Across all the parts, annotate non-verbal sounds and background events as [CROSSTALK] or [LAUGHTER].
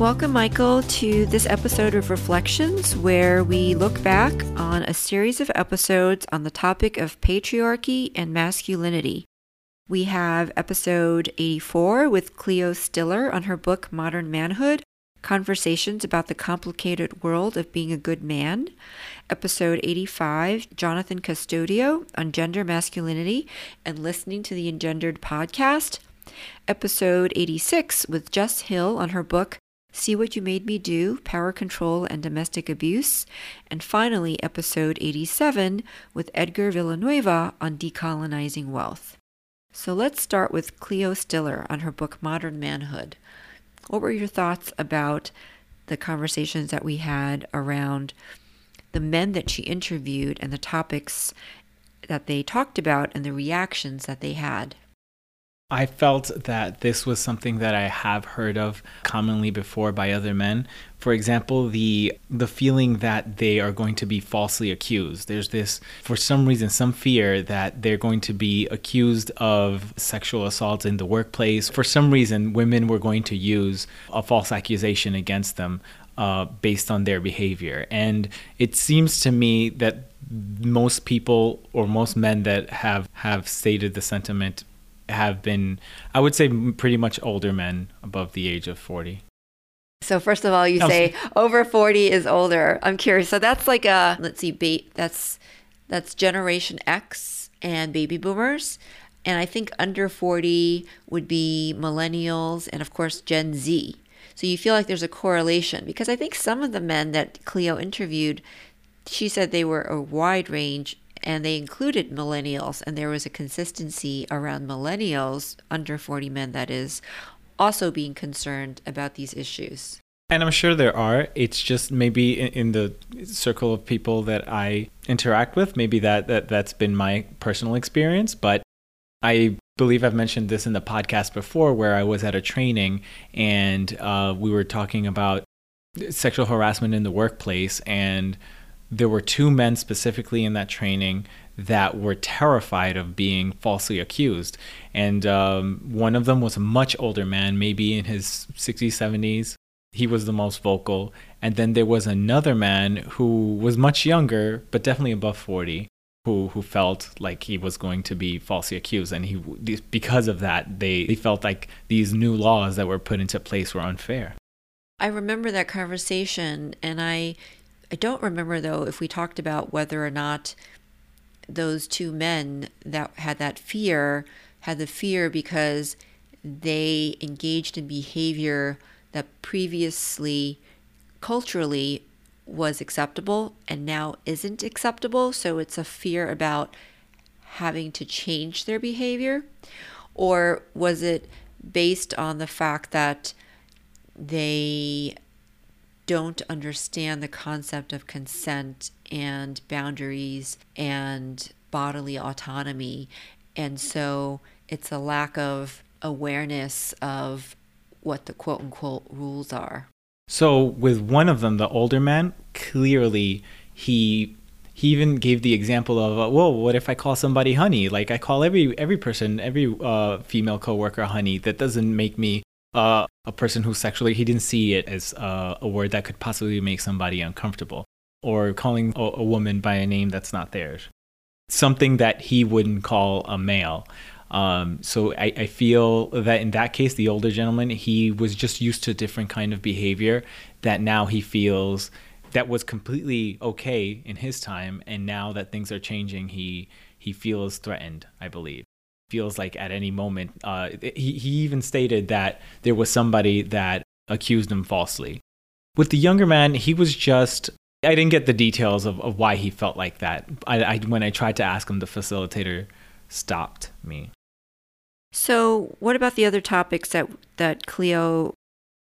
Welcome, Michael, to this episode of Reflections, where we look back on a series of episodes on the topic of patriarchy and masculinity. We have episode 84 with Cleo Stiller on her book Modern Manhood Conversations about the Complicated World of Being a Good Man. Episode 85, Jonathan Custodio on gender masculinity and listening to the Engendered podcast. Episode 86 with Jess Hill on her book See What You Made Me Do Power Control and Domestic Abuse. And finally, episode 87 with Edgar Villanueva on decolonizing wealth. So let's start with Cleo Stiller on her book Modern Manhood. What were your thoughts about the conversations that we had around the men that she interviewed and the topics that they talked about and the reactions that they had? I felt that this was something that I have heard of commonly before by other men. For example, the the feeling that they are going to be falsely accused. There's this for some reason some fear that they're going to be accused of sexual assault in the workplace. For some reason, women were going to use a false accusation against them uh, based on their behavior. And it seems to me that most people or most men that have have stated the sentiment have been, I would say, pretty much older men above the age of 40. So first of all, you say over 40 is older. I'm curious. So that's like a let's see, ba- that's that's generation X and baby boomers. And I think under 40 would be millennials and of course Gen Z. So you feel like there's a correlation because I think some of the men that Cleo interviewed, she said they were a wide range and they included millennials, and there was a consistency around millennials, under 40 men that is, also being concerned about these issues. And I'm sure there are. It's just maybe in, in, the circle of people that I interact with, maybe that, that that's been my personal experience. But I believe I've mentioned this in the podcast before, where I was at a training and uh, we were talking about sexual harassment in the workplace and there were two men specifically in that training that were terrified of being falsely accused. And um, one of them was a much older man, maybe in his 60s, 70s. He was the most vocal. And then there was another man who was much younger, but definitely above 40, who, who felt like he was going to be falsely accused. And he, because of that, they, they felt like these new laws that were put into place were unfair. I remember that conversation, and I I don't remember though if we talked about whether or not those two men that had that fear had the fear because they engaged in behavior that previously culturally was acceptable and now isn't acceptable. So it's a fear about having to change their behavior? Or was it based on the fact that they don't understand the concept of consent and boundaries and bodily autonomy. And so it's a lack of awareness of what the quote unquote rules are. So with one of them, the older man, clearly he he even gave the example of, uh, "Whoa, what if I call somebody honey? Like I call every every person, every uh, female coworker honey. That doesn't make me uh, a person who sexually he didn't see it as uh, a word that could possibly make somebody uncomfortable or calling a, a, woman by a name that's not theirs. Something that he wouldn't call a male. Um, so I, I, feel that in that case the older gentleman he was just used to a different kind of behavior that now he feels that was completely okay in his time. And now that things are changing he he feels threatened i believe feels like at any moment. Uh, he, he even stated that there was somebody that accused him falsely. With the younger man, he was just. I didn't get the details of, of why he felt like that. I, I, when I tried to ask him, the facilitator stopped me. So, what about the other topics that that Cleo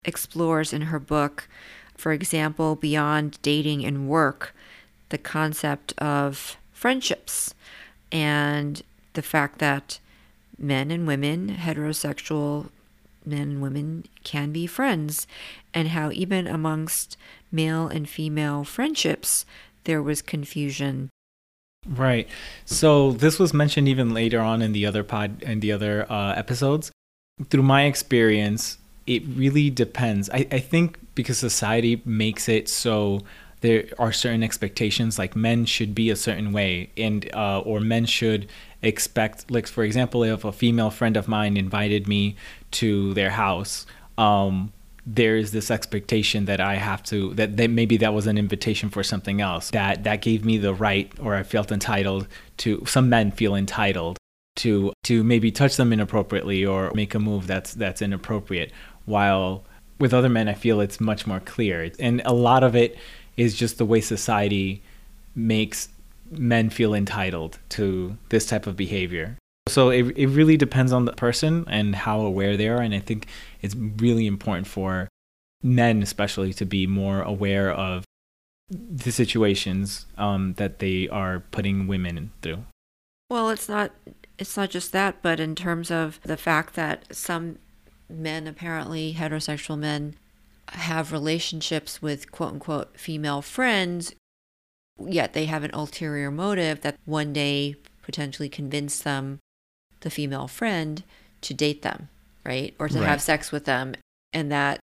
explores in her book? For example, beyond dating and work, the concept of friendships and the fact that men and women, heterosexual men and women, can be friends, and how even amongst male and female friendships, there was confusion. Right. So this was mentioned even later on in the other pod in the other uh, episodes. Through my experience, it really depends. I, I think because society makes it so there are certain expectations like men should be a certain way and uh, or men should expect like for example if a female friend of mine invited me to their house um, there's this expectation that I have to that, that maybe that was an invitation for something else that that gave me the right or I felt entitled to some men feel entitled to to maybe touch them inappropriately or make a move that's that's inappropriate while with other men I feel it's much more clear. And a lot of it is just the way society makes men feel entitled to this type of behavior. So it, it really depends on the person and how aware they are. And I think it's really important for men, especially, to be more aware of the situations um, that they are putting women through. Well, it's not it's not just that, but in terms of the fact that some men, apparently heterosexual men, have relationships with quote unquote female friends, yet they have an ulterior motive that one day potentially convince them, the female friend, to date them, right? Or to right. have sex with them. And that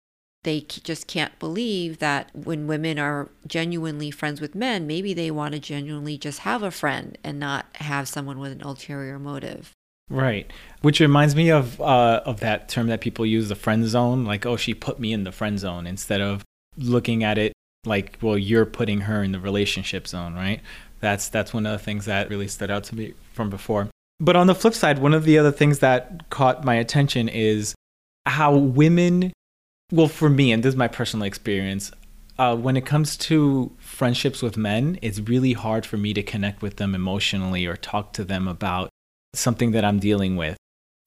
they just can't believe that when women are genuinely friends with men, maybe they want to genuinely just have a friend and not have someone with an ulterior motive. Right. Which reminds me of uh, of that term that people use, the friend zone. Like, oh, she put me in the friend zone instead of looking at it like, well, you're putting her in the relationship zone, right? That's that's one of the things that really stood out to me from before. But on the flip side, one of the other things that caught my attention is how women, well, for me, and this is my personal experience, uh, when it comes to friendships with men, it's really hard for me to connect with them emotionally or talk to them about something that I'm dealing with.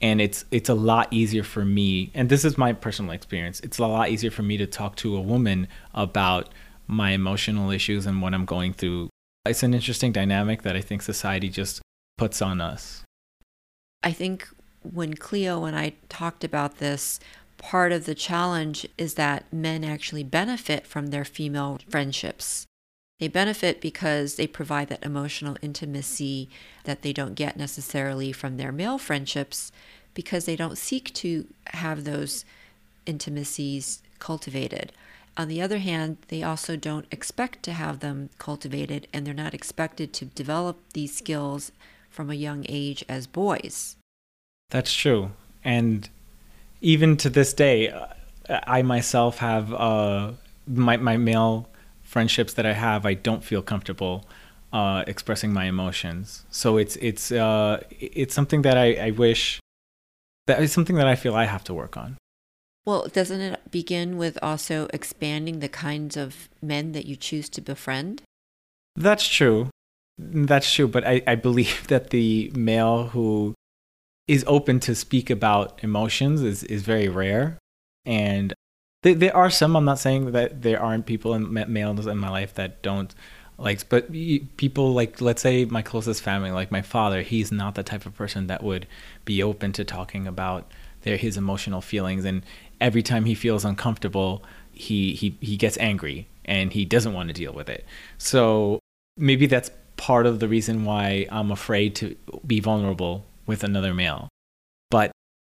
And it's it's a lot easier for me, and this is my personal experience. It's a lot easier for me to talk to a woman about my emotional issues and what I'm going through. It's an interesting dynamic that I think society just puts on us. I think when Cleo and I talked about this, part of the challenge is that men actually benefit from their female friendships. They benefit because they provide that emotional intimacy that they don't get necessarily from their male friendships because they don't seek to have those intimacies cultivated. On the other hand, they also don't expect to have them cultivated and they're not expected to develop these skills from a young age as boys. That's true. And even to this day, I myself have uh, my, my male friendships that I have, I don't feel comfortable uh, expressing my emotions. So it's it's uh, it's something that I, I wish that is something that I feel I have to work on. Well, doesn't it begin with also expanding the kinds of men that you choose to befriend? That's true. That's true. But I, I believe [LAUGHS] that the male who is open to speak about emotions is, is very rare. And there, are some. I'm not saying that there aren't people in males in my life that don't like, but people like, let's say my closest family, like my father, he's not the type of person that would be open to talking about their his emotional feelings. And every time he feels uncomfortable, he he he gets angry and he doesn't want to deal with it. So maybe that's part of the reason why I'm afraid to be vulnerable with another male. But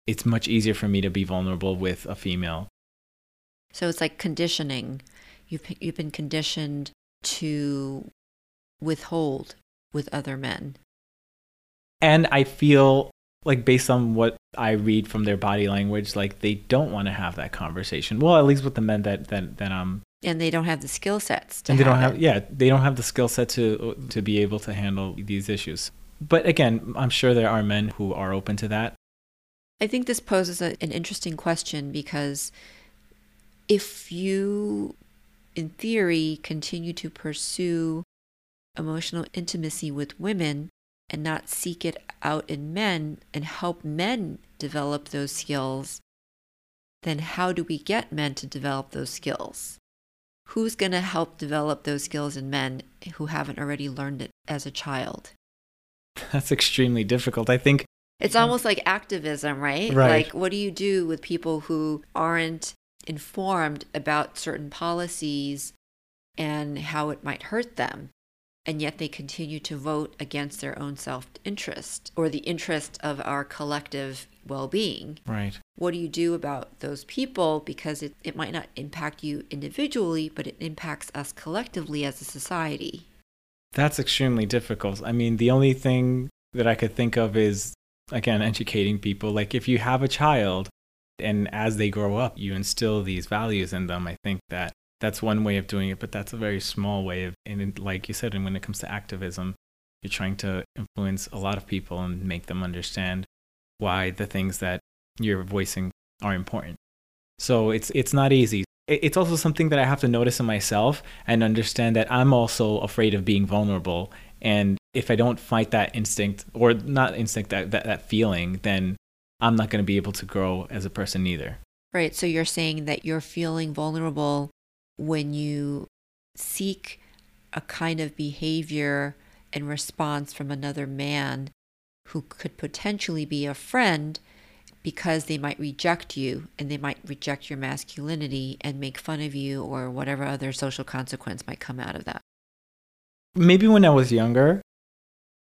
it's much easier for me to be vulnerable with a female so it's like conditioning. You've, you've been conditioned to withhold with other men. And I feel like based on what I read from their body language, like they don't want to have that conversation. Well, at least with the men that that that um and they don't have the skill sets and they don't have it. yeah they don't have the skill set to to be able to handle these issues but again i'm sure there are men who are open to that i think this poses a, an interesting question because if you, in theory, continue to pursue emotional intimacy with women and not seek it out in men and help men develop those skills, then how do we get men to develop those skills? who's going to help develop those skills in men who haven't already learned it as a child? [LAUGHS] That's extremely difficult. I think it's almost like activism, right? Right. Like, what do you do with people who aren't informed about certain policies and how it might hurt them? And yet they continue to vote against their own self interest or the interest of our collective well being. right. What do you do about those people? Because it, it might not impact you individually, but it impacts us collectively as a society. That's extremely difficult. I mean, the only thing that I could think of is again educating people. Like if you have a child and as they grow up, you instill these values in them. I think that that's one way of doing it, but that's a very small way of and like you said and when it comes to activism, you're trying to influence a lot of people and make them understand why the things that you're voicing are important. So it's it's not easy. It's also something that I have to notice in myself and understand that I'm also afraid of being vulnerable. And if I don't fight that instinct or not instinct that that, that feeling, then I'm not going to be able to grow as a person either. Right. So you're saying that you're feeling vulnerable when you seek a kind of behavior and response from another man who could potentially be a friend because they might reject you and they might reject your masculinity and make fun of you or whatever other social consequence might come out of that. Maybe when I was younger,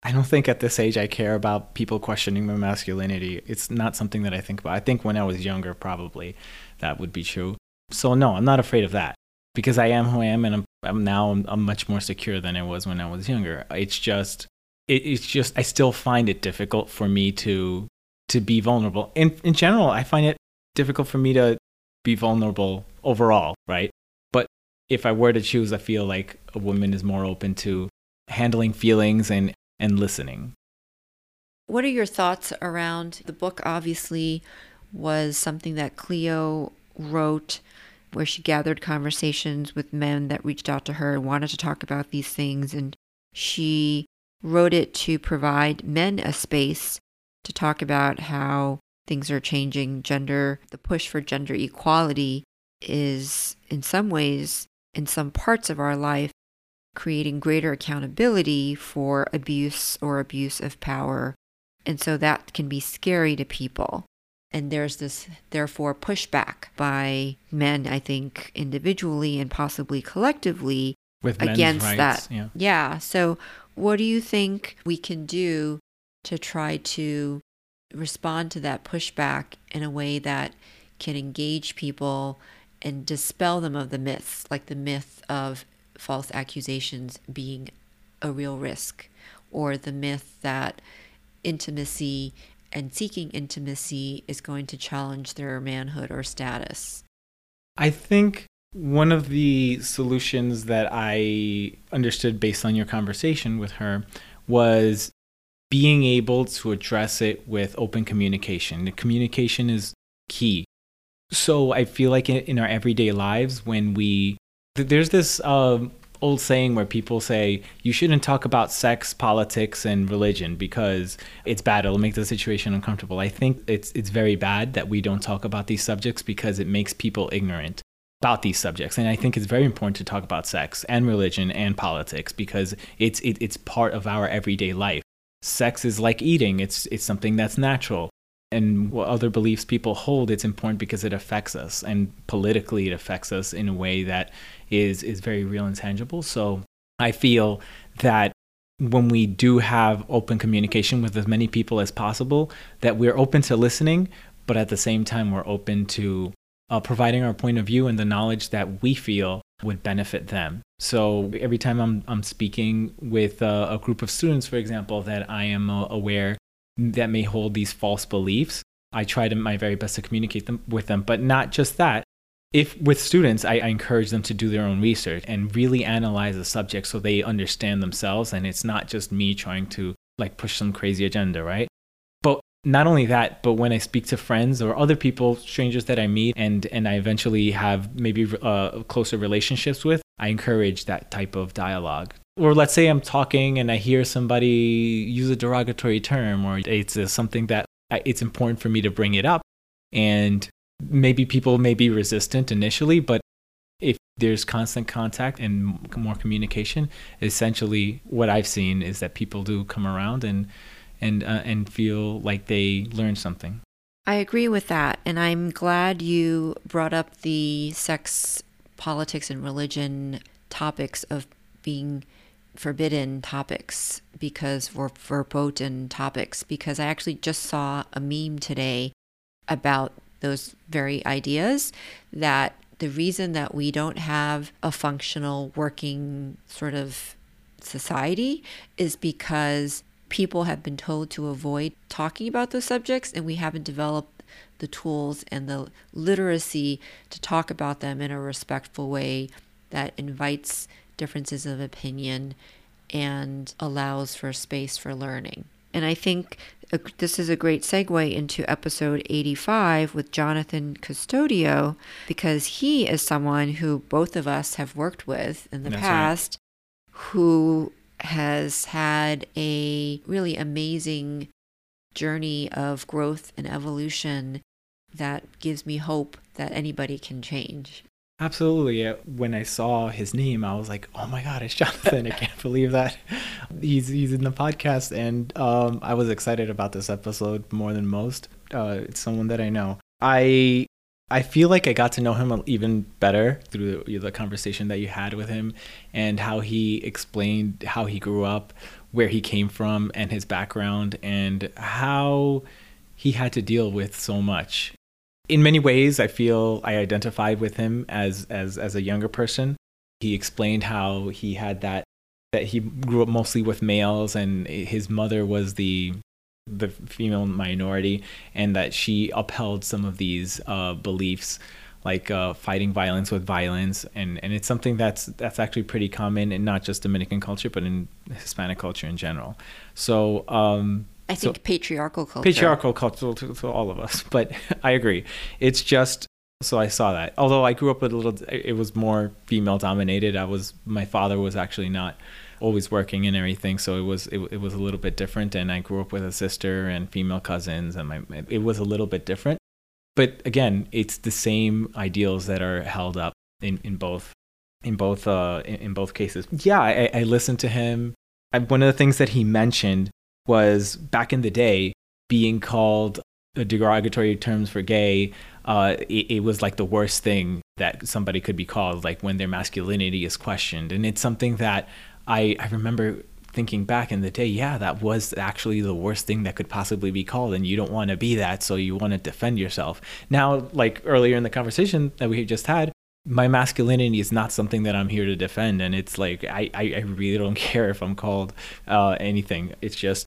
I don't think at this age I care about people questioning my masculinity. It's not something that I think about. I think when I was younger, probably that would be true. So no, I'm not afraid of that because I am who I am, and I'm, I'm now I'm, I'm much more secure than I was when I was younger. It's just, it, it's just I still find it difficult for me to to be vulnerable. In in general, I find it difficult for me to be vulnerable overall, right? But if I were to choose, I feel like a woman is more open to handling feelings and and listening. What are your thoughts around the book? Obviously, was something that Cleo wrote where she gathered conversations with men that reached out to her and wanted to talk about these things. And she wrote it to provide men a space to talk about how things are changing. Gender, the push for gender equality is in some ways, in some parts of our life, creating greater accountability for abuse or abuse of power. And so that can be scary to people. And there's this, therefore, pushback by men, I think, individually and possibly collectively With against rights, that. yeah. Yeah. So, what do you think we can do to try to respond to that pushback in a way that can engage people and dispel them of the myths, like the myth of false accusations being a real risk, or the myth that intimacy and seeking intimacy is going to challenge their manhood or status? I think one of the solutions that I understood based on your conversation with her was being able to address it with open communication. The communication is key. So I feel like in, our everyday lives, when we, there's this um, old saying where people say you shouldn't talk about sex, politics, and religion because it's bad. It'll make the situation uncomfortable. I think it's it's very bad that we don't talk about these subjects because it makes people ignorant about these subjects. And I think it's very important to talk about sex and religion and politics because it's it, it's part of our everyday life. Sex is like eating. It's it's something that's natural. And what other beliefs people hold, it's important because it affects us, and politically it affects us in a way that is is very real and tangible. So I feel that when we do have open communication with as many people as possible, that we're open to listening, but at the same time we're open to uh, providing our point of view and the knowledge that we feel would benefit them. So every time I'm I'm speaking with uh, a group of students, for example, that I am uh, aware that may hold these false beliefs, I try to my very best to communicate them with them. But not just that. If with students, I, I encourage them to do their own research and really analyze the subject so they understand themselves, and it's not just me trying to like push some crazy agenda, right? But not only that, but when I speak to friends or other people, strangers that I meet, and and I eventually have maybe uh, closer relationships with, I encourage that type of dialogue. Or let's say I'm talking and I hear somebody use a derogatory term, or it's uh, something that I, it's important for me to bring it up, and maybe people may be resistant initially, but if there's constant contact and more communication. Essentially, what I've seen is that people do come around and and uh, and feel like they learned something. I agree with that, and I'm glad you brought up the sex, politics, and religion topics of being forbidden topics because or verboten topics because I actually just saw a meme today about those very ideas that the reason that we don't have a functional working sort of society is because people have been told to avoid talking about those subjects and we haven't developed the tools and the literacy to talk about them in a respectful way that invites differences of opinion and allows for space for learning. And I think uh, this is a great segue into episode 85 with Jonathan Custodio because he is someone who both of us have worked with in the That's past right. who has had a really amazing journey of growth and evolution that gives me hope that anybody can change. Absolutely. When I saw his name, I was like, "Oh my God, it's Jonathan! I can't [LAUGHS] believe that he's he's in the podcast." And um, I was excited about this episode more than most. Uh, it's someone that I know. I I feel like I got to know him even better through the, the conversation that you had with him, and how he explained how he grew up, where he came from, and his background, and how he had to deal with so much in many ways, I feel I identified with him as as as a younger person. He explained how he had that that he grew up mostly with males, and his mother was the the female minority, and that she upheld some of these uh, beliefs like uh, fighting violence with violence, and, and it's something that's that's actually pretty common in not just Dominican culture, but in Hispanic culture in general. So um, I think so, patriarchal culture. Patriarchal culture to, to all of us, [LAUGHS] but I agree. It's just so I saw that. Although I grew up with a little, it was more female dominated. I was my father was actually not always working and everything, so it was it, it was a little bit different. And I grew up with a sister and female cousins, and my it was a little bit different. But again, it's the same ideals that are held up in in both in both uh in, in both cases. Yeah, I, I listened to him. I, one of the things that he mentioned was back in the day being called derogatory terms for gay. Uh, it, it, was like the worst thing that somebody could be called, like when their masculinity is questioned. And it's something that I, I remember thinking back in the day, yeah, that was actually the worst thing that could possibly be called. And you don't want to be that, so you want to defend yourself. Now, like earlier in the conversation that we just had, my masculinity is not something that I'm here to defend. And it's like, I, I, I really don't [LAUGHS] care if I'm called uh, anything. It's just,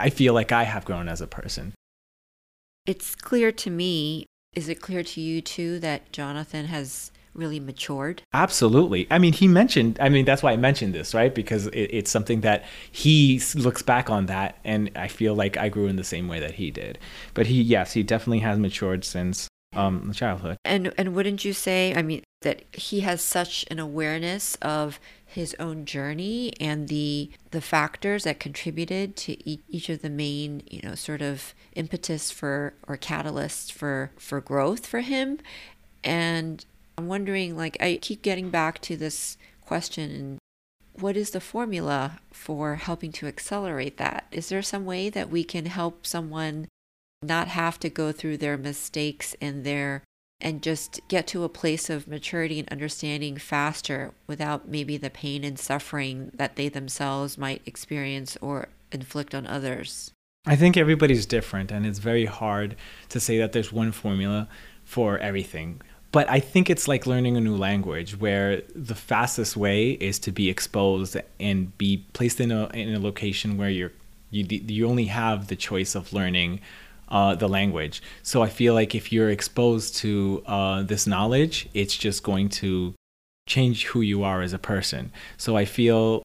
I feel like I have grown as a person. It's clear to me. Is it clear to you too that Jonathan has really matured? Absolutely. I mean, he mentioned, I mean, that's why I mentioned this, right? Because it, it's something that he looks back on that, and I feel like I grew in the same way that he did. But he, yes, he definitely has matured since um, childhood. And and wouldn't you say, I mean, that he has such an awareness of his own journey and the the factors that contributed to each of the main you know sort of impetus for or catalysts for for growth for him and i'm wondering like i keep getting back to this question what is the formula for helping to accelerate that is there some way that we can help someone not have to go through their mistakes and their and just get to a place of maturity and understanding faster without maybe the pain and suffering that they themselves might experience or inflict on others. I think everybody's different, and it's very hard to say that there's one formula for everything. But I think it's like learning a new language where the fastest way is to be exposed and be placed in a, in a location where you're, you, you only have the choice of learning uh, the language. So I feel like if you're exposed to uh, this knowledge, it's just going to change who you are as a person. So I feel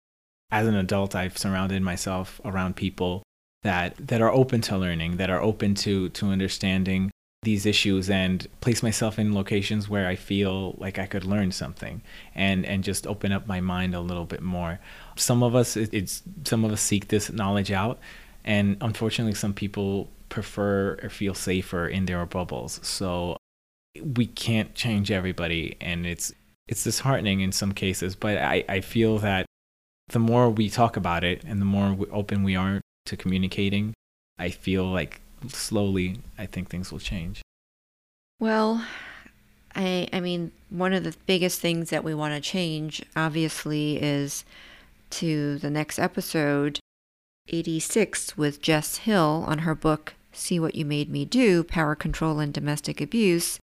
as an adult, I've surrounded myself around people that that are open to learning, that are open to to understanding these issues and place myself in locations where I feel like I could learn something and and just open up my mind a little bit more. Some of us it's some of us seek this knowledge out and unfortunately some people prefer or feel safer in their bubbles. So we can't change everybody and it's it's disheartening in some cases, but I, I feel that the more we talk about it and the more open we are to communicating, I feel like slowly, I think things will change. Well, I, I mean, one of the biggest things that we want to change, obviously, is to the next episode, 86, with Jess Hill on her book, See What You Made Me Do Power Control and Domestic Abuse,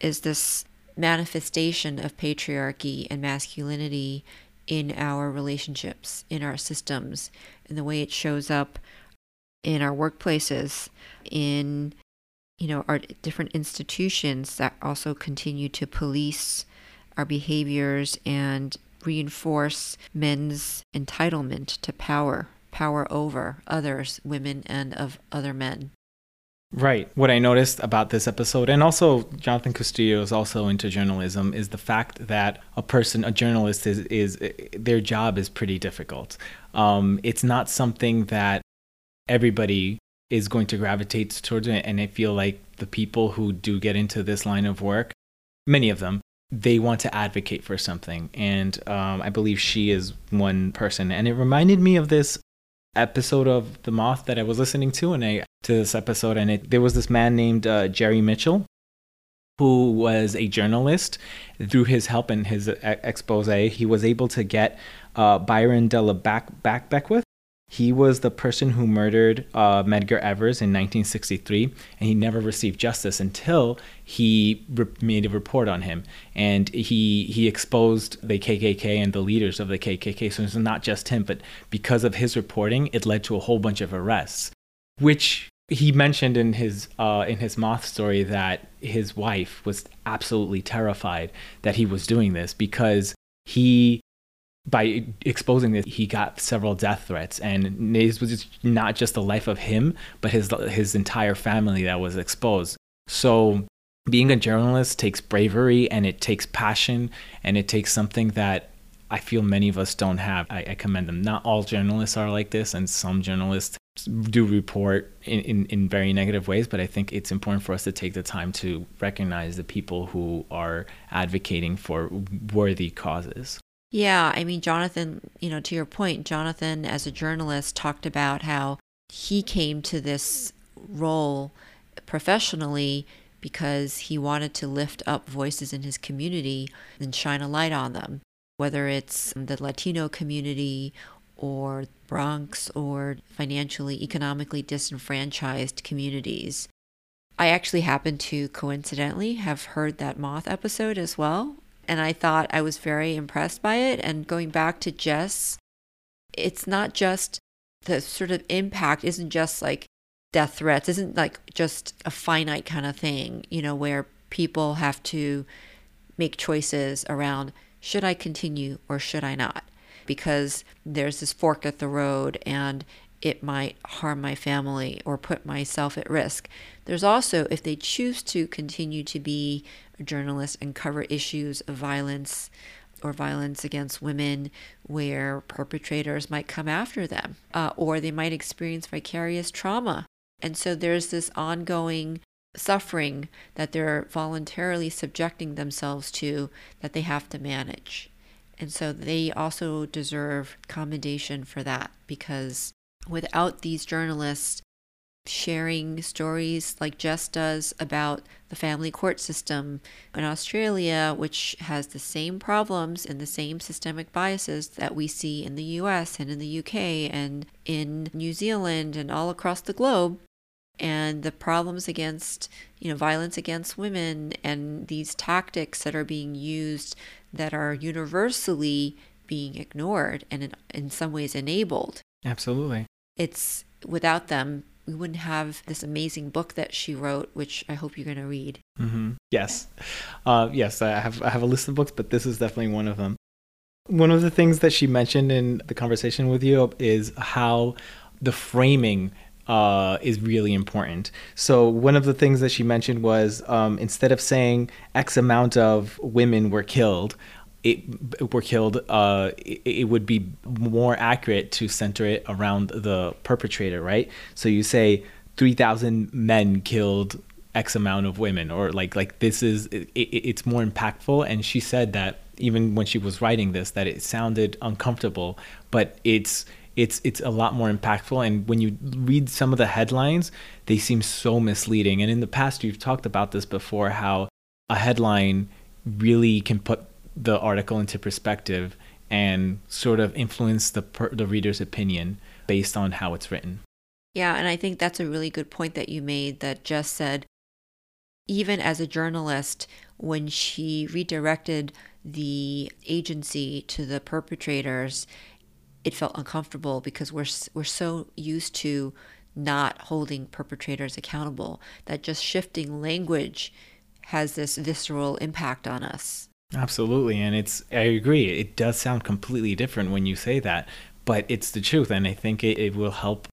is this manifestation of patriarchy and masculinity in our relationships, in our systems, in the way it shows up in our workplaces, in you know our different institutions that also continue to police our behaviors and reinforce men's entitlement to power, power over others, women and of other men. Right. What I noticed about this episode, and also Jonathan Custodio is also into journalism, is the fact that a person, a journalist, is is their job is pretty difficult. Um, it's not something that everybody is going to gravitate towards it, and I feel like the people who do get into this line of work, many of them, they want to advocate for something, and um, I believe she is one person. And it reminded me of this episode of The Moth that I was listening to, and I to this episode, and it, there was this man named uh, Jerry Mitchell, who was a journalist. Through his help and his expose, he was able to get uh, Byron Della la Back, Back Beckwith he was the person who murdered uh, Medgar Evers in 1963, and he never received justice until he re- made a report on him, and he he exposed the KKK and the leaders of the KKK. So it's not just him, but because of his reporting, it led to a whole bunch of arrests, which he mentioned in his uh, in his moth story that his wife was absolutely terrified that he was doing this because he by exposing this, he got several death threats, and it was not just the life of him, but his his entire family that was exposed. So, being a journalist takes bravery, and it takes passion, and it takes something that I feel many of us don't have. I, I commend them. Not all journalists are like this, and some journalists do report in, in, in very negative ways, but I think it's important for us to take the time to recognize the people who are advocating for worthy causes. Yeah, I mean, Jonathan, you know, to your point, Jonathan, as a journalist, talked about how he came to this role professionally because he wanted to lift up voices in his community and shine a light on them, whether it's the Latino community or Bronx or financially, economically disenfranchised communities. I actually happen to coincidentally have heard that Moth episode as well and I thought I was very impressed by it. And going back to Jess, it's not just the sort of impact isn't just like death threats, isn't like just a finite kind of thing, you know, where people have to make choices around should I continue or should I not? Because there's this fork at the road and it might harm my family or put myself at risk. There's also, if they choose to continue to be a journalist and cover issues of violence or violence against women where perpetrators might come after them uh, or they might experience vicarious trauma. And so there's this ongoing suffering that they're voluntarily subjecting themselves to that they have to manage. And so they also deserve commendation for that because without these journalists sharing stories like Jess does about the family court system in Australia, which has the same problems and the same systemic biases that we see in the US and in the UK and in New Zealand and all across the globe. And the problems against, you know, violence against women and these tactics that are being used that are universally being ignored and in, in some ways enabled. Absolutely. It's without them, we wouldn't have this amazing book that she wrote, which I hope you're going to read. Mm-hmm. Yes, uh, yes, I have I have a list of books, but this is definitely one of them. One of the things that she mentioned in the conversation with you is how the framing uh, is really important. So one of the things that she mentioned was um, instead of saying X amount of women were killed, it were killed, uh, it, it, would be more accurate to center it around the perpetrator, right? So you say 3,000 men killed X amount of women, or like like this is it, it's more impactful. And she said that even when she was writing this that it sounded uncomfortable, but it's it's it's a lot more impactful and when you read some of the headlines they seem so misleading and in the past you've talked about this before how a headline really can put the article into perspective and sort of influence the per- the reader's opinion based on how it's written. Yeah, and I think that's a really good point that you made that Jess said even as a journalist when she redirected the agency to the perpetrators it felt uncomfortable because we're we're so used to not holding perpetrators accountable that just shifting language has this visceral impact on us. Absolutely, and it's I agree. It does sound completely different when you say that, but it's the truth and I think it, it will help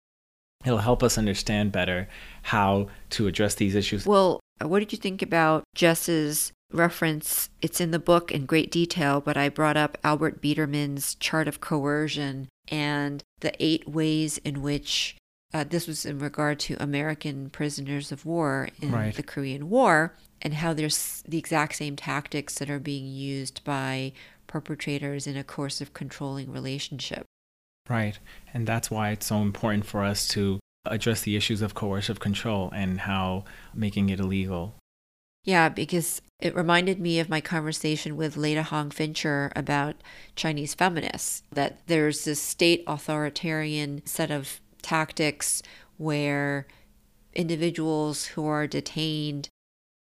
it'll help us understand better how to address these issues. Well, what did you think about Jess's reference, it's in the book in great detail, but I brought up Albert Biderman's chart of coercion and the eight ways in which uh, this was in regard to American prisoners of war in right. the Korean War, and how there's the exact same tactics that are being used by perpetrators in a coercive controlling relationship. Right. And that's why it's so important for us to address the issues of coercive control and how making it illegal yeah, because it reminded me of my conversation with Leta Hong Fincher about Chinese feminists, that there's this state authoritarian set of tactics where individuals who are detained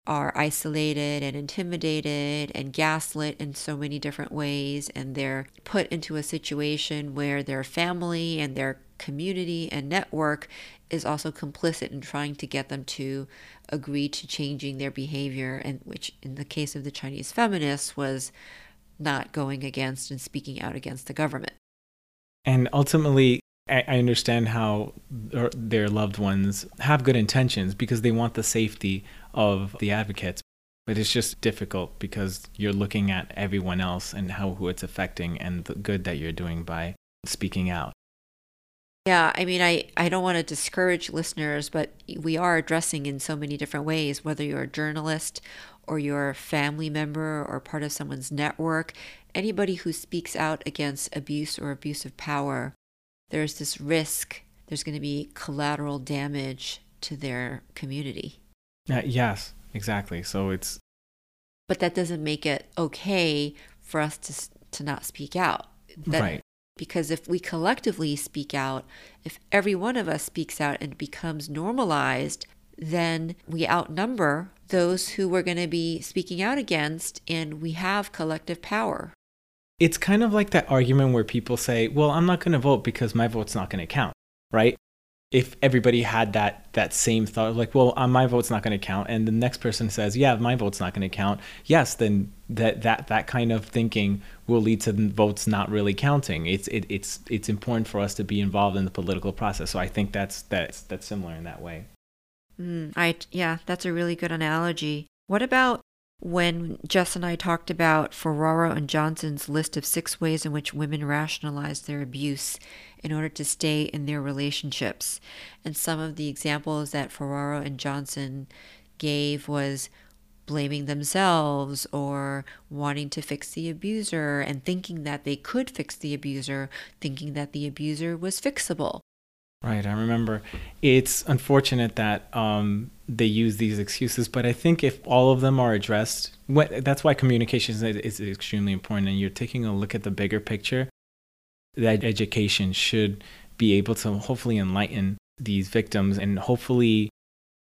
are isolated and intimidated and gaslit in so many different ways, and they're put into a situation where their family and their community and network is also complicit in trying to get them to agree to changing their behavior, and which in the case of the Chinese feminists was not going against and speaking out against the government. And ultimately, I understand how their loved ones have good intentions because they want the safety of the advocates. But it's just difficult because you're looking at everyone else and how who it's affecting and the good that you're doing by speaking out. Yeah, I mean, I, I don't want to discourage listeners, but we are addressing in so many different ways, whether you're a journalist or you're a family member or part of someone's network, anybody who speaks out against abuse or abuse of power, there's this risk there's going to be collateral damage to their community. Uh, yes, exactly. So it's. But that doesn't make it okay for us to, to not speak out. That, right. Because if we collectively speak out, if every one of us speaks out and becomes normalized, then we outnumber those who we're going to be speaking out against, and we have collective power. It's kind of like that argument where people say, Well, I'm not going to vote because my vote's not going to count, right? if everybody had that that same thought like well uh, my vote's not going to count and the next person says yeah my vote's not going to count yes then that that that kind of thinking will lead to votes not really counting. It's it, it's it's important for us to be involved in the political process so i think that's that's that's similar in that way. Mm, i yeah that's a really good analogy. What about when Jess and I talked about Ferraro and Johnson's list of six ways in which women rationalize their abuse in order to stay in their relationships. And some of the examples that Ferraro and Johnson gave was blaming themselves or wanting to fix the abuser and thinking that they could fix the abuser, thinking that the abuser was fixable. Right, I remember. It's unfortunate that um, they use these excuses, but I think if all of them are addressed, what, that's why communication is, is extremely important. And you're taking a look at the bigger picture. That education should be able to hopefully enlighten these victims and hopefully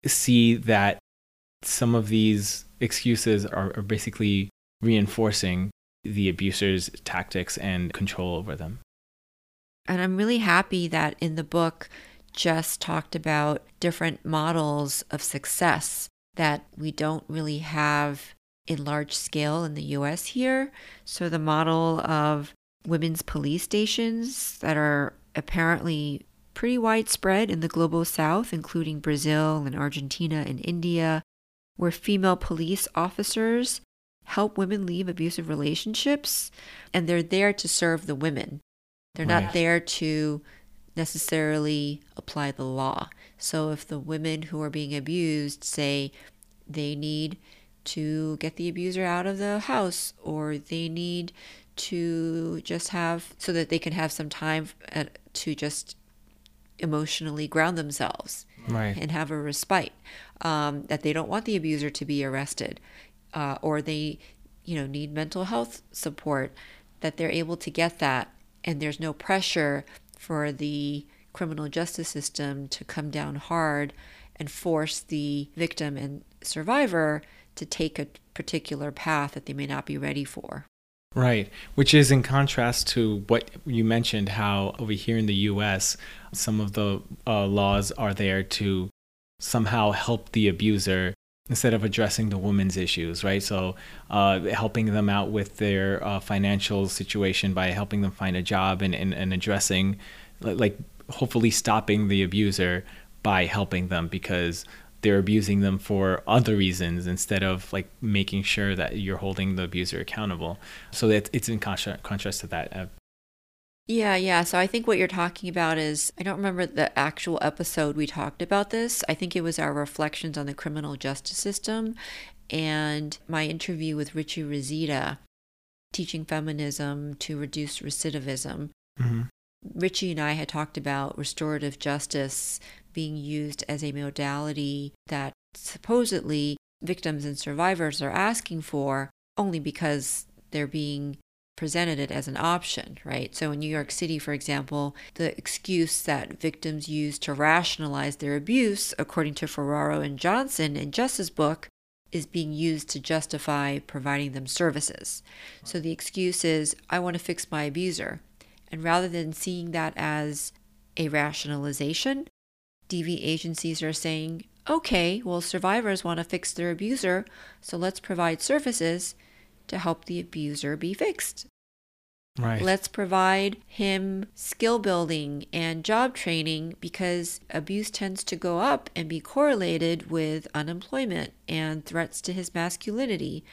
see that some of these excuses are, are basically reinforcing the abuser's tactics and control over them. And I'm really happy that in the book, Jess talked about different models of success that we don't really have in large scale in the US here. So the model of women's police stations that are apparently pretty widespread in the global south, including Brazil and Argentina and India, where female police officers help women leave abusive relationships and they're there to serve the women. They're right. not there to necessarily apply the law. So if the women who are being abused say they need to get the abuser out of the house or they need to just have so that they can have some time to just emotionally ground themselves Right. and have a respite um, that they don't want the abuser to be arrested uh, or they you know need mental health support that they're able to get that and there's no pressure for the criminal justice system to come down hard and force the victim and survivor to take a particular path that they may not be ready for. Right, which is in contrast to what you mentioned how over here in the US, some of the uh, laws are there to somehow help the abuser instead of addressing the woman's issues, right? So, uh, helping them out with their uh, financial situation by helping them find a job and, and, and addressing, like, hopefully stopping the abuser by helping them because they're abusing them for other reasons instead of like making sure that you're holding the abuser accountable. So that it's in contra- contrast to that. Yeah, yeah. So I think what you're talking about is I don't remember the actual episode we talked about this. I think it was our reflections on the criminal justice system and my interview with Richie Reseda, teaching feminism to reduce recidivism. Mm-hmm. Richie and I had talked about restorative justice being used as a modality that supposedly victims and survivors are asking for only because they're being presented it as an option, right? So in New York City, for example, the excuse that victims use to rationalize their abuse, according to Ferraro and Johnson in Jess's Book, is being used to justify providing them services. So the excuse is, I want to fix my abuser. And rather than seeing that as a rationalization, DV agencies are saying, okay, well, survivors want to fix their abuser, so let's provide services to help the abuser be fixed. right. Let's provide him skill building and job training because abuse tends to go up and be correlated with unemployment and threats to his masculinity.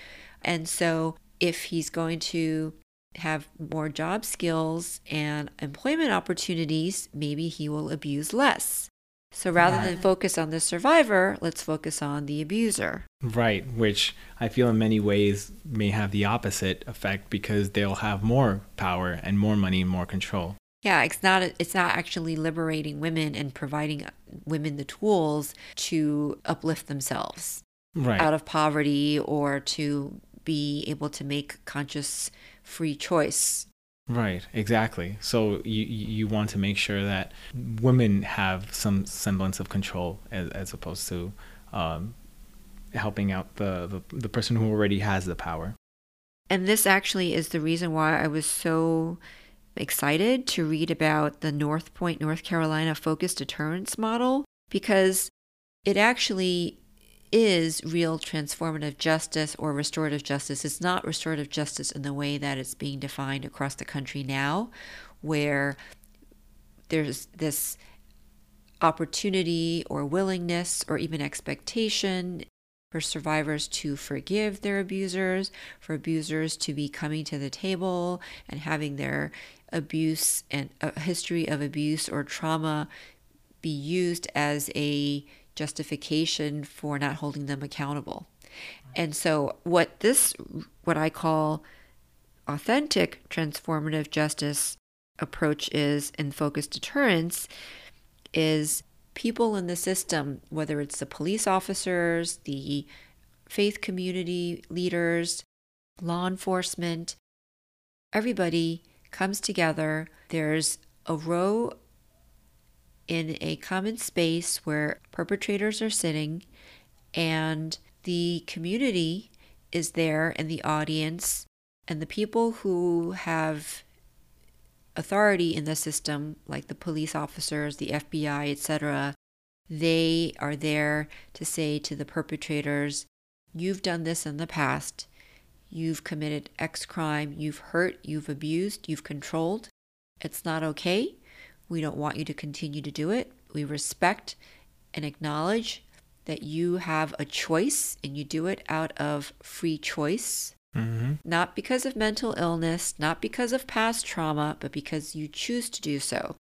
And so, if he's going to have more job skills and employment opportunities, maybe he will abuse less. So, rather than focus on the survivor, let's focus on the abuser. Right, which I feel in many ways may have the opposite effect because they'll have more power and more money and more control. Yeah, it's not it's not actually liberating women and providing uh, women the tools to uplift themselves Right. out of poverty or to be able to make conscious free choice. Right, exactly. So you you want to make sure that women have some semblance of control as as opposed to um, helping out the, the the person who already has the power. And this actually is the reason why I was so excited to read about the North Point, North Carolina focused deterrence model because it actually is real transformative justice or restorative justice. It's not restorative justice in the way that it's being defined across the country now, where there's this opportunity or willingness or even expectation for survivors to forgive their abusers, for abusers to be coming to the table and having their abuse and a history of abuse or trauma be used as a justification for not holding them accountable. And so what this what I call authentic transformative justice approach is in focused deterrence is people in the system, whether it's the police officers, the faith community leaders, law enforcement, everybody comes together. There's a row in a common space where perpetrators are sitting, and the community is there and the audience, and the people who have authority in the system, like the police officers, the FBI, etc., they are there to say to the perpetrators, You've done this in the past. You've committed X crime. You've hurt, you've abused, you've controlled. It's not okay. We don't want you to continue to do it. We respect and acknowledge that you have a choice and you do it out of free choice Mm-hmm. not because of mental illness, not because of past trauma, but because you choose to do so.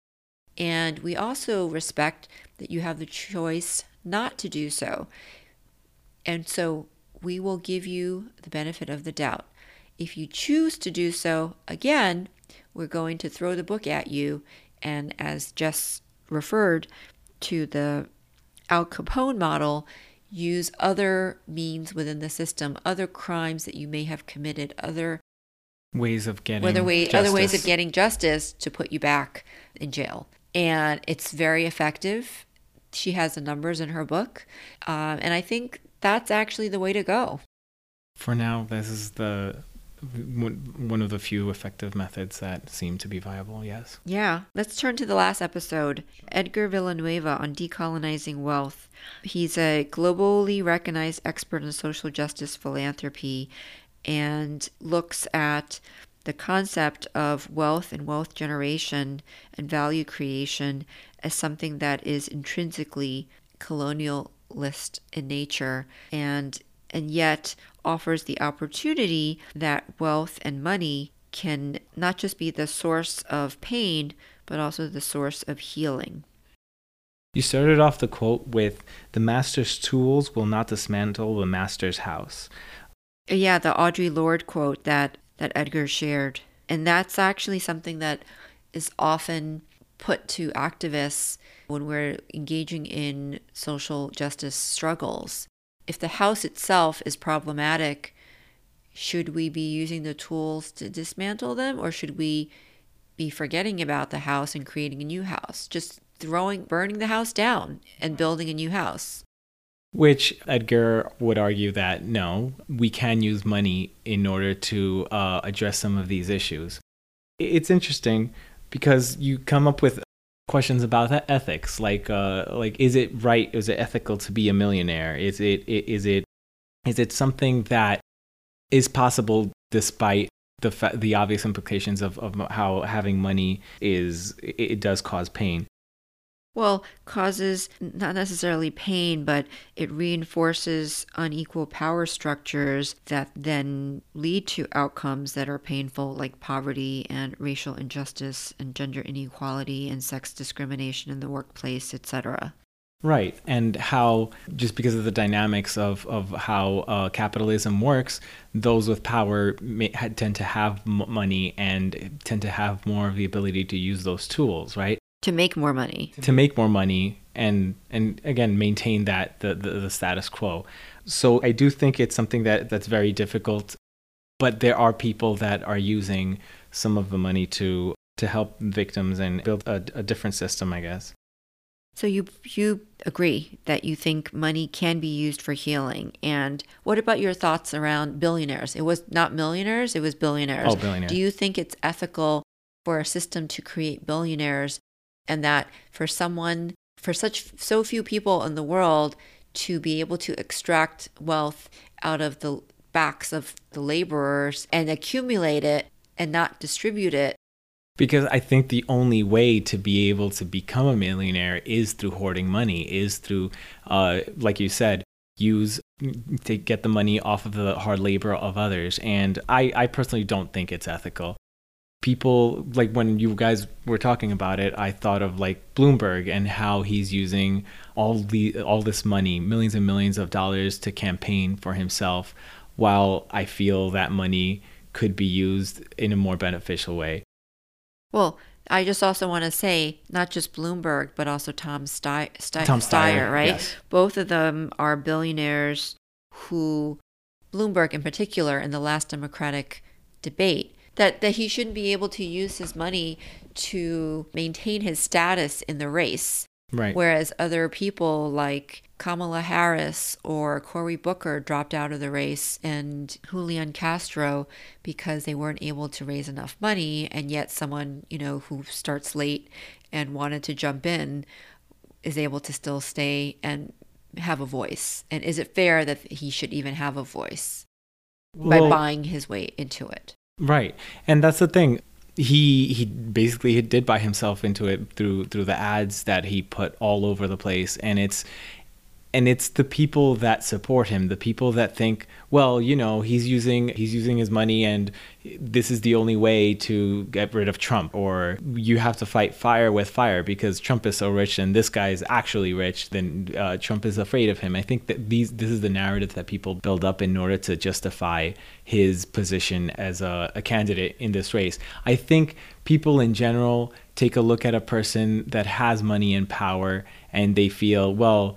And we also respect that you have the choice not to do so. And so we will give you the benefit of the doubt. If you choose to do so, again, we're going to throw the book at you. And as Jess referred to the Al Capone model, use other means within the system, other crimes that you may have committed, other ways of getting other, way, justice. other ways of getting justice to put you back in jail. And it's very effective. She has the numbers in her book. Um, and I think that's actually the way to go. For now, this is the one of the few effective methods that seem to be viable, yes. Yeah. Let's turn to the last episode Edgar Villanueva on decolonizing wealth. He's a globally recognized expert in social justice philanthropy and looks at the concept of wealth and wealth generation and value creation as something that is intrinsically colonialist in nature and and yet offers the opportunity that wealth and money can not just be the source of pain but also the source of healing. You started off the quote with the master's tools will not dismantle the master's house. Yeah, the Audre Lorde quote that that Edgar shared. And that's actually something that is often put to activists when we're engaging in social justice struggles. If the house itself is problematic, should we be using the tools to dismantle them or should we be forgetting about the house and creating a new house? Just throwing, burning the house down and building a new house. Which Edgar would argue that no, we can use money in order to uh, address some of these issues. It's interesting because you come up with questions about ethics, like uh, like is it right? Is it ethical to be a millionaire? Is it is it is it something that is possible despite the fa- the obvious implications of, of how having money is it does cause pain well, causes not necessarily pain, but it reinforces unequal power structures that then lead to outcomes that are painful, like poverty and racial injustice and gender inequality and sex discrimination in the workplace, etc. Right, and how just because of the dynamics of of how uh, capitalism works, those with power may, tend to have m- money and tend to have more of the ability to use those tools, right? To make more money. To make more money and and again maintain that the, the, the status quo. So i do think it's something that that's very difficult but there are people that are using some of the money to to help victims and build a, a different system i guess. So you you agree that you think money can be used for healing and what about your thoughts around billionaires? It was not millionaires it was billionaires. Oh billionaires. Do you think it's ethical for a system to create billionaires and that for someone for such so few people in the world to be able to extract wealth out of the backs of the laborers and accumulate it and not distribute it because I think the only way to be able to become a millionaire is through hoarding money, is through, uh, like you said, use to get the money off of the hard labor of others. And I, I personally don't think it's ethical people like when you guys were talking about it i thought of like bloomberg and how he's using all the all this money millions and millions of dollars to campaign for himself while i feel that money could be used in a more beneficial way well i just also want to say not just bloomberg but also tom, Steyer, tom Steyer, right yes. both of them are billionaires who bloomberg in particular in the last democratic debate that that he shouldn't be able to use his money to maintain his status in the race. Right. Whereas other people like Kamala Harris or Cory Booker dropped out of the race and Julian Castro because they weren't able to raise enough money and yet someone, you know, who starts late and wanted to jump in is able to still stay and have a voice. And is it fair that he should even have a voice well, by buying his way into it? Right. And that's the thing. He he basically did buy himself into it through through the ads that he put all over the place and it's and it's the people that support him the people that think well you know he's using he's using his money and this is the only way to get rid of Trump or you have to fight fire with fire because Trump is so rich and this guy is actually rich then uh, Trump is afraid of him. I think that these this is the narrative that people build up in order to justify his position as a, a candidate in this race. I think people in general take a look at a person that has money and power and they feel well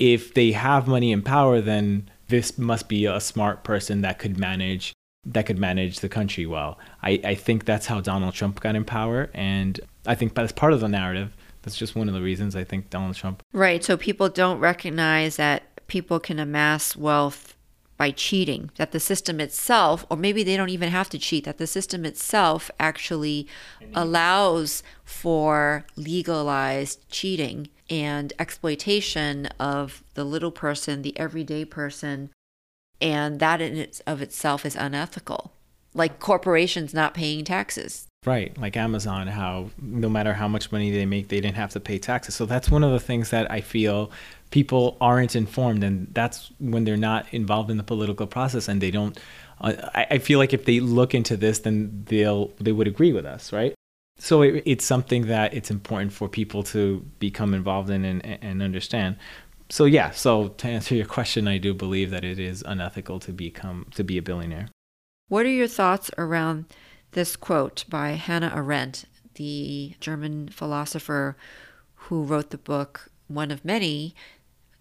if they have money and power, then this must be a smart person that could manage that could manage the country well. I, I think that's how Donald Trump got in power, and I think that's part of the narrative. That's just one of the reasons I think Donald Trump. Right. So people don't recognize that people can amass wealth by cheating, that the system itself, or maybe they don't even have to cheat, that the system itself actually allows for legalized cheating and exploitation of the little person, the everyday person, and that in its of itself is unethical. Like corporations not paying taxes. Right, like Amazon, how no matter how much money they make, they didn't have to pay taxes. So that's one of the things that I feel people aren't informed, and that's when they're not involved in the political process, and they don't. Uh, I, I feel like if they look into this, then they'll they would agree with us, right? So it, it's something that it's important for people to become involved in and, and understand. So yeah so to answer your question i do believe that it is unethical to become to be a billionaire. What are your thoughts around this quote by hannah arendt the german philosopher who wrote the book one of many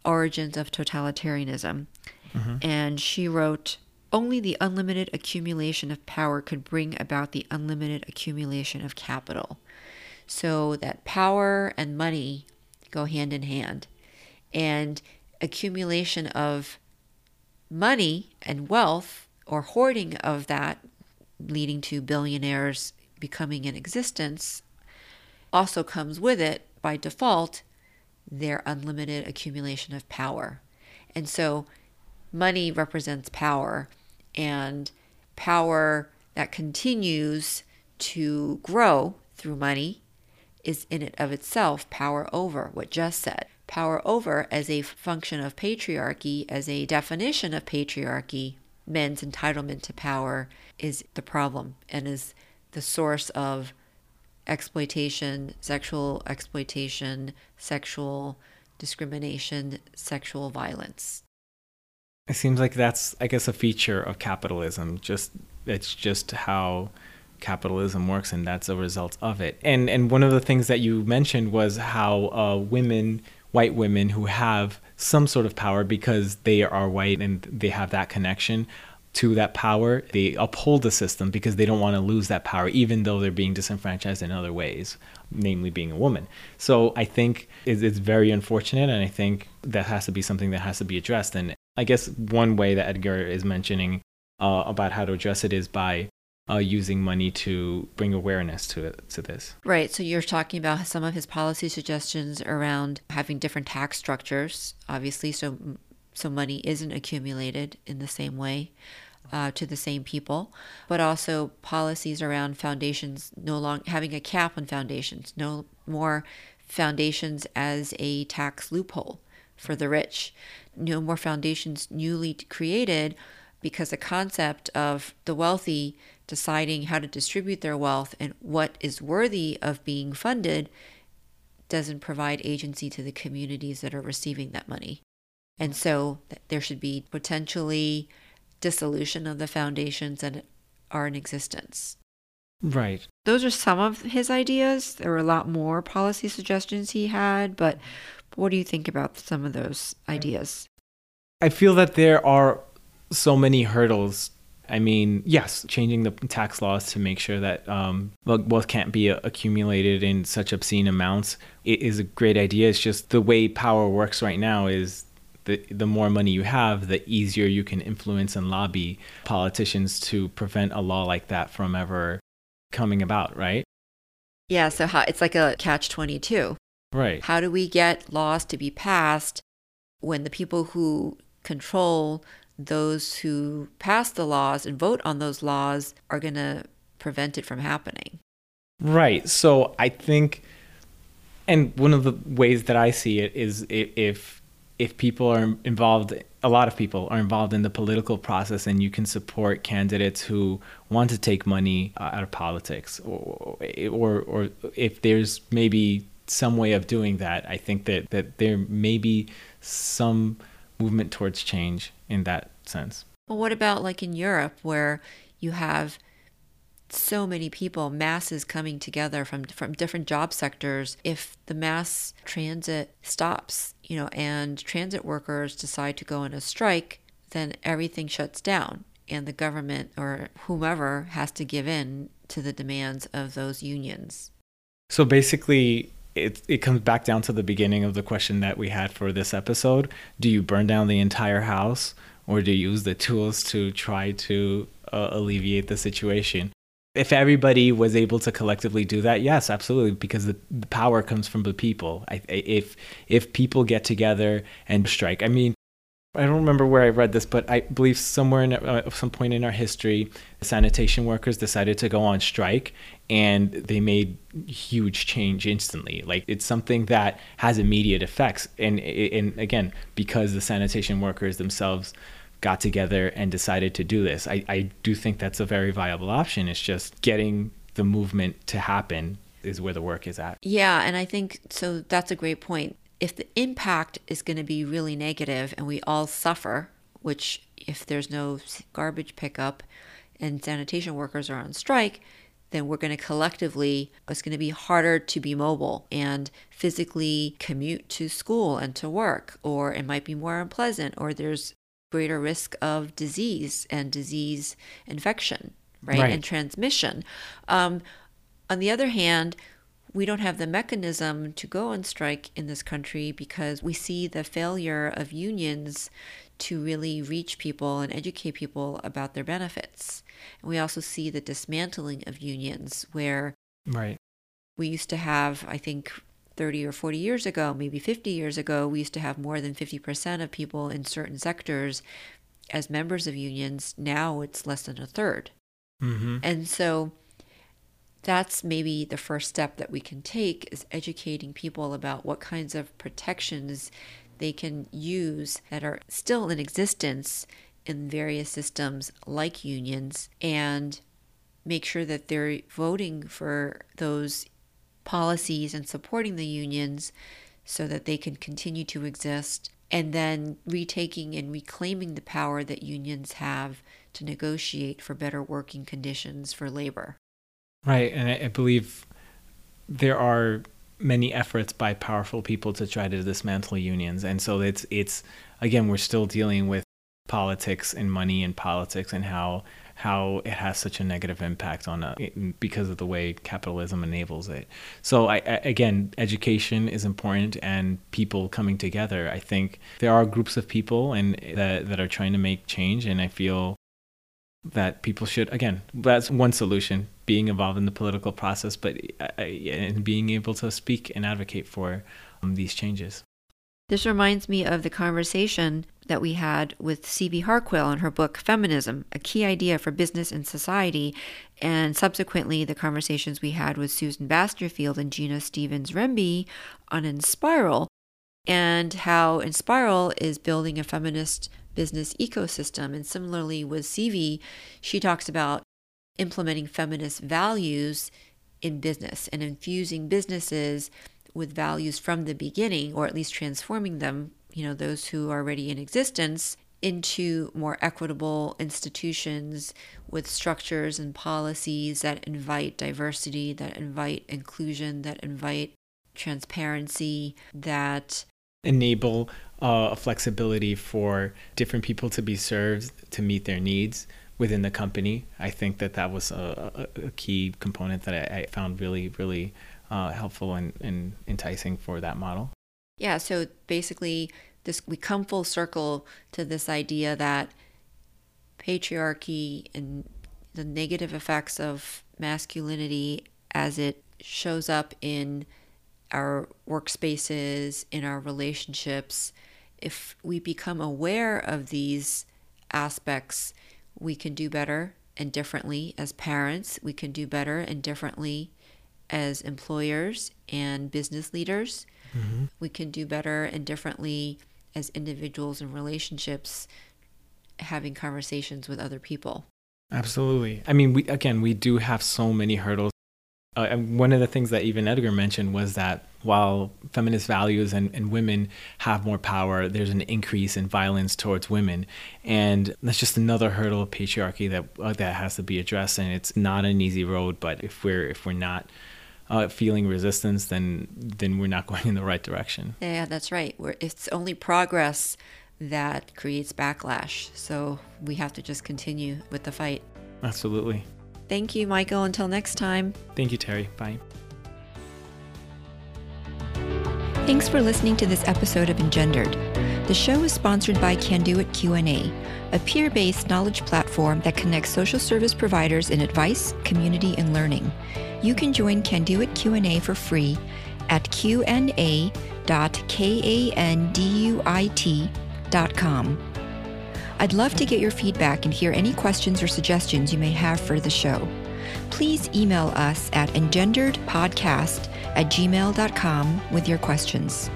origins of totalitarianism? Mm-hmm. and she wrote only the unlimited accumulation of power could bring about the unlimited accumulation of capital. So that power and money go hand in hand. And accumulation of money and wealth or hoarding of that, leading to billionaires becoming in existence, also comes with it by default their unlimited accumulation of power. And so money represents power and power that continues to grow through money is in it of itself power over what just said. Power over as a function of patriarchy as a definition of patriarchy men's entitlement to power is the problem and is the source of exploitation sexual exploitation sexual discrimination sexual violence it seems like that's, I guess, a feature of capitalism. Just it's just how capitalism works, and that's a result of it. And and one of the things that you mentioned was how uh, women, white women who have some sort of power because they are white and they have that connection to that power, they uphold the system because they don't want to lose that power, even though they're being disenfranchised in other ways, namely being a woman. So I think it's, very unfortunate, and I think that has to be something that has to be addressed. And I guess one way that Edgar is mentioning uh, about how to address it is by uh, using money to bring awareness to it, to this. Right. So you're talking about some of his policy suggestions around having different tax structures, obviously, so so money isn't accumulated in the same way. Uh, to the same people, but also policies around foundations no longer having a cap on foundations, no more foundations as a tax loophole for the rich no more foundations newly created because the concept of the wealthy deciding how to distribute their wealth and what is worthy of being funded doesn't provide agency to the communities that are receiving that money. And so there should be potentially dissolution of the foundations that are in existence. Right. Those are some of his ideas. There were a lot more policy suggestions he had, but what do you think about some of those ideas? I feel that there are so many hurdles. I mean, yes, changing the tax laws to make sure that um, wealth can't be accumulated in such obscene amounts is a great idea. It's just the way power works right now is the the more money you have, the easier you can influence and lobby politicians to prevent a law like that from ever coming about, right? Yeah, so how, it's like a catch 22. Right. How do we get laws to be passed when the people who control those who pass the laws and vote on those laws are going to prevent it from happening. Right. So I think, and one of the ways that I see it is if if people are involved a lot of people are involved in the political process and you can support candidates who want to take money uh, out of politics or, or or if there's maybe some way of doing that i think that that there may be some movement towards change in that sense well what about like in europe where you have so many people, masses coming together from from different job sectors. If the mass transit stops, you know, and transit workers decide to go on a strike, then everything shuts down and the government or whomever has to give in to the demands of those unions. So basically it, it comes back down to the beginning of the question that we had for this episode. Do you burn down the entire house or do you use the tools to try to uh, alleviate the situation? if everybody was able to collectively do that, yes, absolutely, because the, the power comes from the people. I, if if people get together and strike, I mean, I don't remember where I read this, but I believe somewhere in uh, some point in our history, sanitation workers decided to go on strike, and they made huge change instantly. Like it's something that has immediate effects, and and again, because the sanitation workers themselves got together and decided to do this. I, I do think that's a very viable option. It's just getting the movement to happen is where the work is at. Yeah, and I think so that's a great point. If the impact is going to be really negative and we all suffer, which if there's no garbage pickup and sanitation workers are on strike, then we're going to collectively, it's going to be harder to be mobile and physically commute to school and to work, or it might be more unpleasant, or there's greater risk of disease and disease infection, right? right. And transmission. Um, on the other hand, we don't have the mechanism to go on strike in this country because we see the failure of unions to really reach people and educate people about their benefits. And we also see the dismantling of unions where right. we used to have, I think, 30 or 40 years ago, maybe 50 years ago, we used to have more than 50% of people in certain sectors as members of unions. Now it's less than a 3rd mm-hmm. And so that's maybe the first step that we can take is educating people about what kinds of protections they can use that are still in existence in various systems like unions and make sure that they're voting for those policies and supporting the unions so that they can continue to exist, and then retaking and reclaiming the power that unions have to negotiate for better working conditions for labor. Right, and I, believe there are many efforts by powerful people to try to dismantle unions, and so it's it's again we're still dealing with politics and money and politics and how how it has such a negative impact on uh, because of the way capitalism enables it. So I, I, again, education is important and people coming together. I think there are groups of people and that that are trying to make change, and I feel that people should again that's one solution being involved in the political process but uh, and being able to speak and advocate for um, these changes this reminds me of the conversation that we had with C.V. Harquail in her book Feminism, a key idea for business and society, and subsequently the conversations we had with Susan Basterfield and Gina Stevens Remby on Enspiral, and how Enspiral is building a feminist business ecosystem. And similarly with CV, she talks about implementing feminist values in business and infusing businesses with values from the beginning, or at least transforming them, you know, those who are already in existence, into more equitable institutions with structures and policies that invite diversity, that invite inclusion, that invite transparency, that enable uh, flexibility for different people to be served to meet their needs within the company. I think that that was a, a, key component that I, I found really, really uh, helpful and, and enticing for that model. Yeah, so basically, this we come full circle to this idea that patriarchy and the negative effects of masculinity as it shows up in our workspaces, in our relationships, if we become aware of these aspects, we can do better and differently as parents. We can do better and differently as employers and business leaders. Mm-hmm. We can do better and differently as individuals and relationships having conversations with other people. Absolutely. I mean, we again, we do have so many hurdles. Uh, one of the things that even Edgar mentioned was that while feminist values and, and women have more power, there's an increase in violence towards women, and that's just another hurdle of patriarchy that uh, that has to be addressed. And it's not an easy road, but if we're if we're not uh, feeling resistance, then then we're not [LAUGHS] going in the right direction. Yeah, that's right. We're, it's only progress that creates backlash. So we have to just continue with the fight. Absolutely. Thank you, Michael. Until next time. Thank you, Teri. Bye. Thanks for listening to this episode of Engendered. The show is sponsored by Kanduit Q&A, a peer-based knowledge platform that connects social service providers in advice, community, and learning. You can join Kanduit Q&A for free at qna.kanduit.com. I'd love to get your feedback and hear any questions or suggestions you may have for the show. Please email us at engenderedpodcast at gmail.com with your questions.